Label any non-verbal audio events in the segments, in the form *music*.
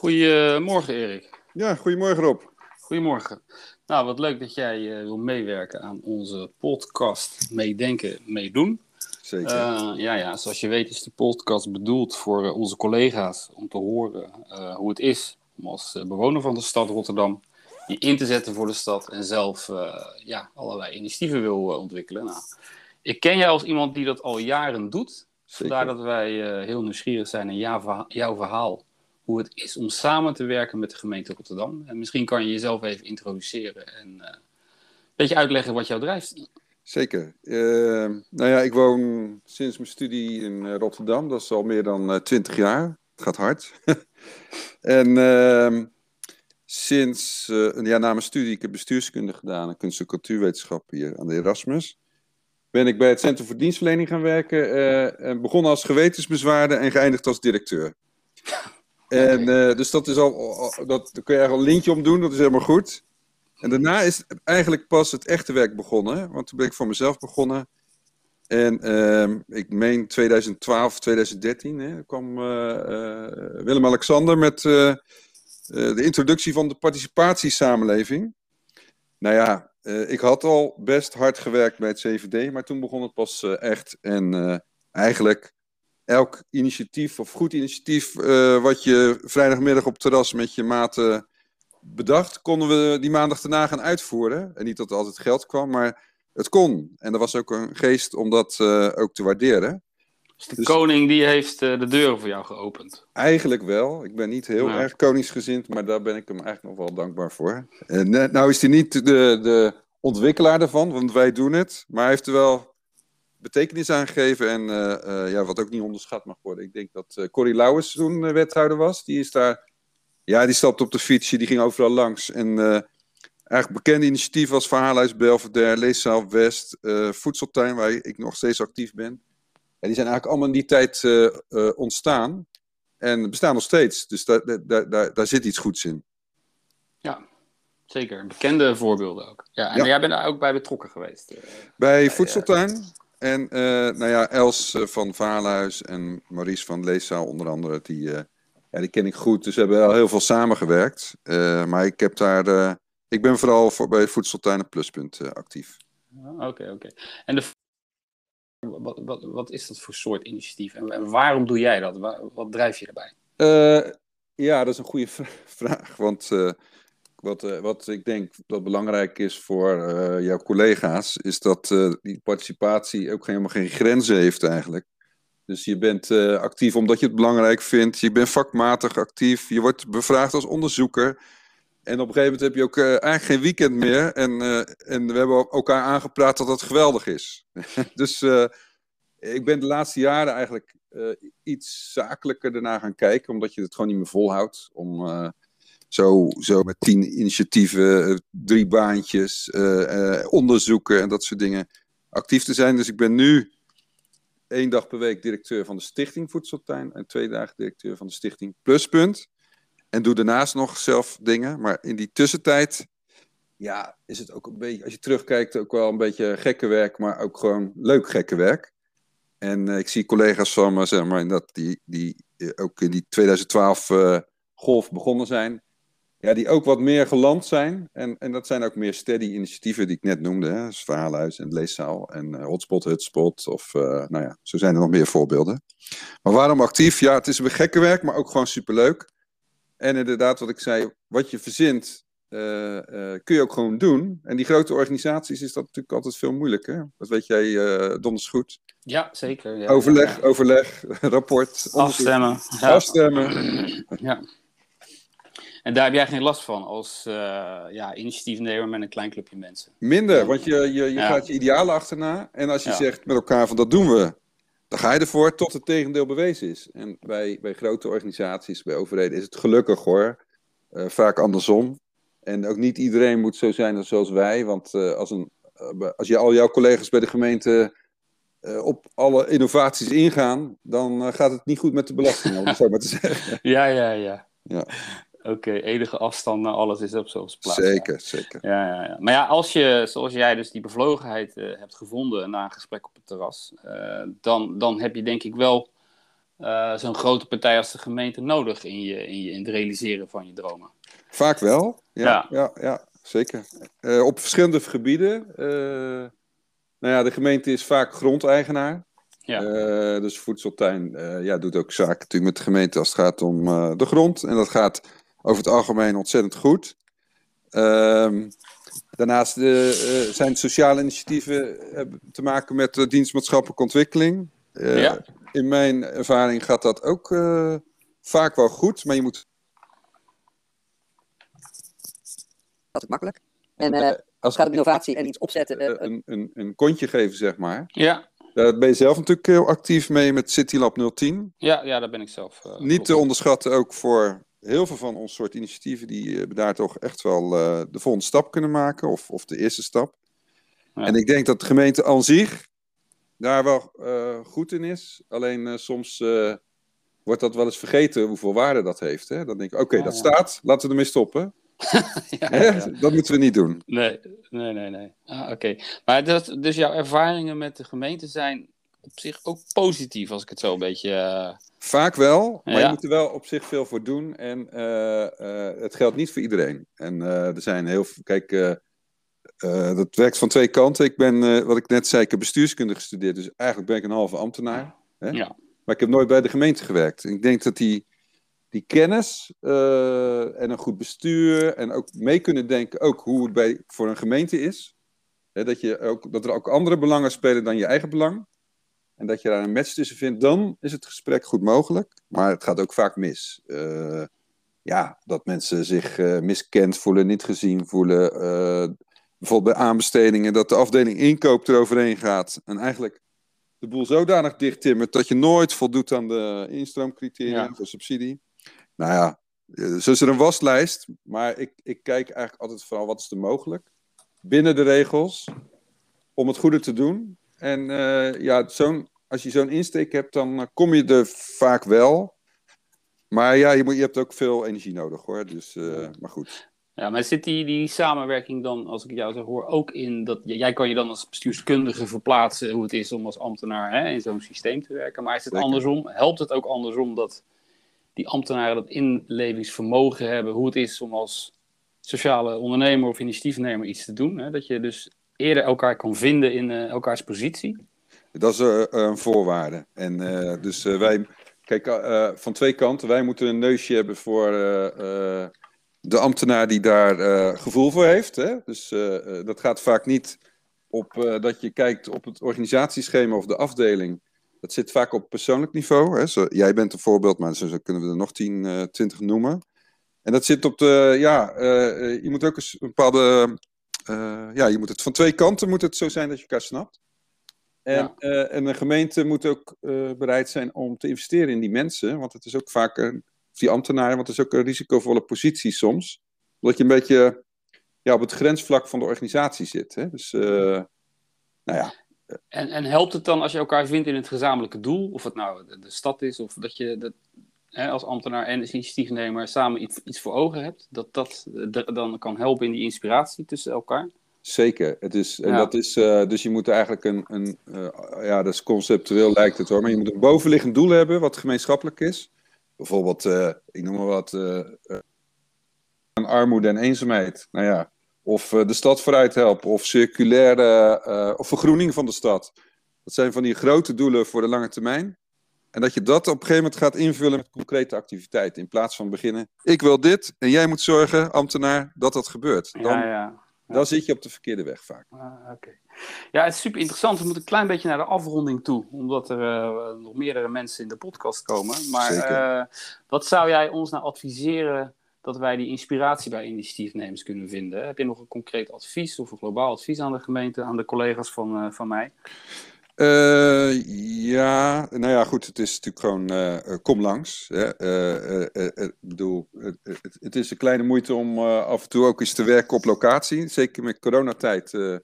Goedemorgen, Erik. Ja, goedemorgen Rob. Goedemorgen. Nou, wat leuk dat jij uh, wil meewerken aan onze podcast Meedenken, Meedoen. Zeker. Uh, ja, ja, zoals je weet is de podcast bedoeld voor uh, onze collega's om te horen hoe het is om als bewoner van de stad Rotterdam je in te zetten voor de stad en zelf ja, allerlei initiatieven wil ontwikkelen. Nou, ik ken jij als iemand die dat al jaren doet. Vandaar dat wij heel nieuwsgierig zijn naar jouw verhaal hoe het is om samen te werken met de gemeente Rotterdam. En misschien kan je jezelf even introduceren en uh, een beetje uitleggen wat jou drijft. Zeker. Uh, nou ja, ik woon sinds mijn studie in eh, Rotterdam. Dat is al meer dan twintig jaar. Het gaat hard. *laughs* en ehm, sinds een jaar na mijn studie, ik heb bestuurskunde gedaan en kunst- en cultuurwetenschap hier aan de Erasmus. Ben ik bij het Centrum voor Dienstverlening gaan werken. en begonnen als gewetensbezwaarde en geëindigd als directeur. En uh, dus dat is al, dat, daar kun je eigenlijk al een lintje om doen, dat is helemaal goed. En daarna is eigenlijk pas het echte werk begonnen, want toen ben ik voor mezelf begonnen. En uh, ik meen 2012, 2013 hè, kwam uh, Willem-Alexander met de introductie van de participatiesamenleving. Nou ja, ik had al best hard gewerkt bij het CVD, maar toen begon het pas echt. En eigenlijk elk initiatief of goed initiatief uh, wat je vrijdagmiddag op het terras met je maten bedacht, konden we die maandag daarna gaan uitvoeren. En niet dat er altijd geld kwam, maar het kon. En er was ook een geest om dat uh, ook te waarderen. Dus de dus, koning die heeft uh, de deuren voor jou geopend? Eigenlijk wel. Ik ben niet heel nou. erg koningsgezind, maar daar ben ik hem eigenlijk nog wel dankbaar voor. En nou is hij niet de, de ontwikkelaar ervan, want wij doen het. Maar hij heeft er wel betekenis aangegeven. En uh, uh, ja, wat ook niet onderschat mag worden. Ik denk dat uh, Corrie Lauwers toen wethouder was. Die is daar. Ja, die stapte op de fietsje, die ging overal langs. En eigenlijk bekende initiatieven als Verhaalhuis Belvedere, Leeszaal West, Voedseltuin, waar ik nog steeds actief ben. Ja, die zijn eigenlijk allemaal in die tijd ontstaan. En bestaan nog steeds. Dus daar, daar, daar, daar zit iets goeds in. Ja, zeker. Bekende voorbeelden ook. Ja, en ja. jij bent daar ook bij betrokken geweest. bij Voedseltuin. En uh, nou ja, Els uh, van Vaalhuis en Maurice van Leeszaal onder andere, die, uh, ja, die ken ik goed. Dus we hebben al heel veel samengewerkt. maar ik heb daar, ik ben vooral voor, bij Voedseltuin Pluspunt actief. Oké, ah, oké. Okay, okay. En de, wat, wat, wat is dat voor soort initiatief? En, en waarom doe jij dat? Wat, wat drijf je erbij? ja, dat is een goede *laughs* vraag. Want wat, uh, wat ik denk dat belangrijk is voor uh, jouw collega's, is dat uh, die participatie ook helemaal geen grenzen heeft eigenlijk. Dus je bent actief omdat je het belangrijk vindt, je bent vakmatig actief, je wordt bevraagd als onderzoeker. En op een gegeven moment heb je ook eigenlijk geen weekend meer. En, en we hebben elkaar aangepraat dat dat geweldig is. *laughs* dus ik ben de laatste jaren eigenlijk iets zakelijker daarna gaan kijken, omdat je het gewoon niet meer volhoudt om zo, zo met tien initiatieven, eh, drie baantjes, uh, onderzoeken en dat soort dingen actief te zijn. Dus ik ben nu één dag per week directeur van de Stichting Voedseltuin en twee dagen directeur van de Stichting Pluspunt. En doe daarnaast nog zelf dingen. Maar in die tussentijd, ja, is het ook een beetje, als je terugkijkt, ook wel een beetje gekke werk, maar ook gewoon leuk gekke werk. En ik zie collega's van me, zeg maar, dat die, die ook in die 2012 uh, golf begonnen zijn ja, die ook wat meer geland zijn. En, en dat zijn ook meer steady initiatieven die ik net noemde. Hè? Dus Verhaalhuis en Leeszaal en uh, Hotspot, Hutspot. Of uh, nou ja, zo zijn er nog meer voorbeelden. Maar waarom actief? Ja, het is een gekke werk, maar ook gewoon superleuk. En inderdaad, wat ik zei, wat je verzint, uh, kun je ook gewoon doen. En die grote organisaties is dat natuurlijk altijd veel moeilijker. Dat weet jij donders goed. Ja, zeker. Ja, overleg, ja. overleg, *laughs* rapport. Afstemmen. Ja. Afstemmen. Ja. En daar heb jij geen last van als uh, ja, initiatiefnemer met een klein clubje mensen? Minder, want je, je, je ja. gaat je idealen achterna. En als je ja. zegt met elkaar van dat doen we, dan ga je ervoor tot het tegendeel bewezen is. En bij, bij grote organisaties, bij overheden, is het gelukkig hoor. Uh, vaak andersom. En ook niet iedereen moet zo zijn zoals wij. Want uh, als, een, als je al jouw collega's bij de gemeente op alle innovaties ingaan, dan gaat het niet goed met de belasting, om het zo maar te zeggen. *laughs* Ja, ja, ja. ja. Oké, enige afstand naar alles is op zo'n plaats. Zeker, ja. zeker. Ja, ja, ja. Maar ja, als je, zoals jij dus die bevlogenheid uh, hebt gevonden na een gesprek op het terras, uh, dan, dan heb je denk ik wel uh, zo'n grote partij als de gemeente nodig in, je, in, je, in het realiseren van je dromen? Vaak wel, ja, ja. ja, zeker. Op verschillende gebieden. Nou ja, de gemeente is vaak grondeigenaar. Ja. dus Voedseltuin ja, doet ook zaken natuurlijk met de gemeente als het gaat om de grond. En dat gaat over het algemeen ontzettend goed. Ehm, daarnaast zijn sociale initiatieven te maken met de dienstmaatschappelijke ontwikkeling. ja in mijn ervaring gaat dat ook uh, vaak wel goed, maar je moet. Dat is makkelijk. En uh, als gaat om innovatie en iets opzetten. Uh, een, een, een kontje geven, zeg maar. Ja. Daar ben je zelf natuurlijk heel actief mee met CityLab 010. Ja, ja daar ben ik zelf. Niet te onderschatten ook voor heel veel van ons soort initiatieven die daar toch echt wel de volgende stap kunnen maken, of, of de eerste stap. Ja. En ik denk dat de gemeente aan zich daar wel uh, goed in is. Alleen uh, soms wordt dat wel eens vergeten hoeveel waarde dat heeft. Hè? Dan denk ik, oké, okay, dat staat, laten we ermee stoppen. *laughs* dat moeten we niet doen. Nee, nee, nee. nee. Ah, oké. Okay. Maar dat, dus jouw ervaringen met de gemeente zijn op zich ook positief, als ik het zo een beetje... Vaak wel, maar je moet er wel op zich veel voor doen. En het geldt niet voor iedereen. En er zijn heel veel... Kijk, uh, dat werkt van twee kanten. Ik ben, uh, wat ik net zei, ik heb bestuurskunde gestudeerd. Dus eigenlijk ben ik een halve ambtenaar. Hè? Ja. Maar ik heb nooit bij de gemeente gewerkt. Ik denk dat die, die kennis uh, en een goed bestuur en ook mee kunnen denken, ook hoe het bij, voor een gemeente is. Hè, dat, je ook, dat er ook andere belangen spelen dan je eigen belang. En dat je daar een match tussen vindt, dan is het gesprek goed mogelijk. Maar het gaat ook vaak mis. ja, dat mensen zich miskend voelen, niet gezien voelen bijvoorbeeld bij aanbestedingen, dat de afdeling inkoop eroverheen gaat. En eigenlijk de boel zodanig dichttimmert dat je nooit voldoet aan de instroomcriteria ja. voor subsidie. Nou ja, eh, zo is er een waslijst. Maar ik, ik kijk eigenlijk altijd vooral wat is er mogelijk. Binnen de regels. Om het goede te doen. En uh, ja, zo'n, als je zo'n insteek hebt, dan uh, kom je er vaak wel. Maar ja, je, moet, je hebt ook veel energie nodig hoor. Dus, uh, maar goed. Ja, maar zit die, die samenwerking dan, als ik jou zo hoor, ook in dat jij kan je dan als bestuurskundige verplaatsen hoe het is om als ambtenaar hè, in zo'n systeem te werken. Maar is het andersom? Helpt het ook andersom dat die ambtenaren dat inlevingsvermogen hebben, hoe het is om als sociale ondernemer of initiatiefnemer iets te doen? Hè? Dat je dus eerder elkaar kan vinden in uh, elkaars positie? Dat is uh, een voorwaarde. En dus wij, kijk, van twee kanten, wij moeten een neusje hebben voor de ambtenaar die daar gevoel voor heeft. Hè? Dus dat gaat vaak niet op dat je kijkt op het organisatieschema of de afdeling. Dat zit vaak op persoonlijk niveau. Hè? Zo, jij bent een voorbeeld, maar zo, zo kunnen we er nog 10, 20 noemen. En dat zit op de, ja, je moet ook een bepaalde, ja, je moet het van twee kanten moet het zo zijn dat je elkaar snapt. En, ja. en een gemeente moet ook bereid zijn om te investeren in die mensen, want het is ook vaak een die ambtenaren, want het is ook een risicovolle positie soms. Omdat je een beetje ja, op het grensvlak van de organisatie zit. Hè? Dus, uh, nou ja. En, en helpt het dan als je elkaar vindt in het gezamenlijke doel? Of het nou de, de stad is, of dat je dat, hè, als ambtenaar en als initiatiefnemer samen iets, iets voor ogen hebt? Dat dat dan kan helpen in die inspiratie tussen elkaar? Zeker. Het is, en dat is, uh, dus je moet eigenlijk een, een uh, ja, dat is conceptueel lijkt het hoor, maar je moet een bovenliggend doel hebben wat gemeenschappelijk is bijvoorbeeld, uh, ik noem maar wat, uh, armoede en eenzaamheid. Nou ja, of de stad vooruit helpen, of circulaire, of vergroening van de stad. Dat zijn van die grote doelen voor de lange termijn. En dat je dat op een gegeven moment gaat invullen met concrete activiteiten. In plaats van beginnen, ik wil dit en jij moet zorgen, ambtenaar, dat dat gebeurt. Dan, ja, ja. dan zit je op de verkeerde weg vaak. Ah. Ja, het is super interessant. We moeten een klein beetje naar de afronding toe, omdat er uh, nog meerdere mensen in de podcast komen. Maar uh, wat zou jij ons nou adviseren dat wij die inspiratie bij initiatiefnemers kunnen vinden? Heb je nog een concreet advies of een globaal advies aan de gemeente, aan de collega's van, uh, van mij? Ja, nou ja, goed. Het is natuurlijk gewoon kom langs. Ik bedoel, het, het, is een kleine moeite om af en toe ook eens te werken op locatie. Zeker met coronatijd hebben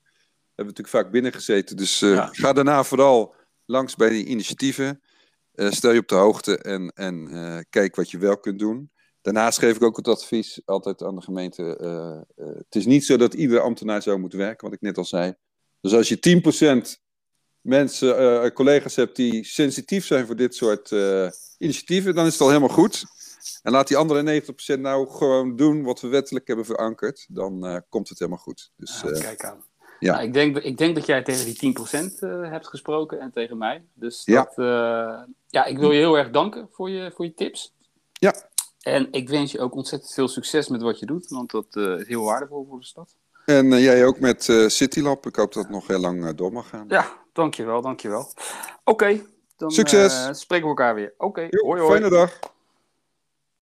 we natuurlijk vaak binnengezeten. Dus ga daarna vooral langs bij die initiatieven. Stel je op de hoogte en, en kijk wat je wel kunt doen. Daarnaast geef ik ook het advies altijd aan de gemeente. het is niet zo dat iedere ambtenaar zo moet werken, wat ik net al zei. Dus als je 10% mensen, collega's hebt die sensitief zijn voor dit soort initiatieven, dan is het al helemaal goed. En laat die andere 90% nou gewoon doen wat we wettelijk hebben verankerd. Dan komt het helemaal goed. Dus, kijk aan. Ja. Nou, ik, denk, ik denk dat jij tegen die 10% uh, hebt gesproken en tegen mij. Dus dat, ja. ja, ik wil je heel erg danken voor je, voor je tips. Ja. En ik wens je ook ontzettend veel succes met wat je doet, want dat uh, is heel waardevol voor de stad. En uh, jij ook met uh, CityLab. Ik hoop dat het nog heel lang door mag gaan. Ja, dankjewel, dankjewel. Oké, okay, dan Succes. spreken we elkaar weer. Oké, okay, hoi hoi. Fijne dag.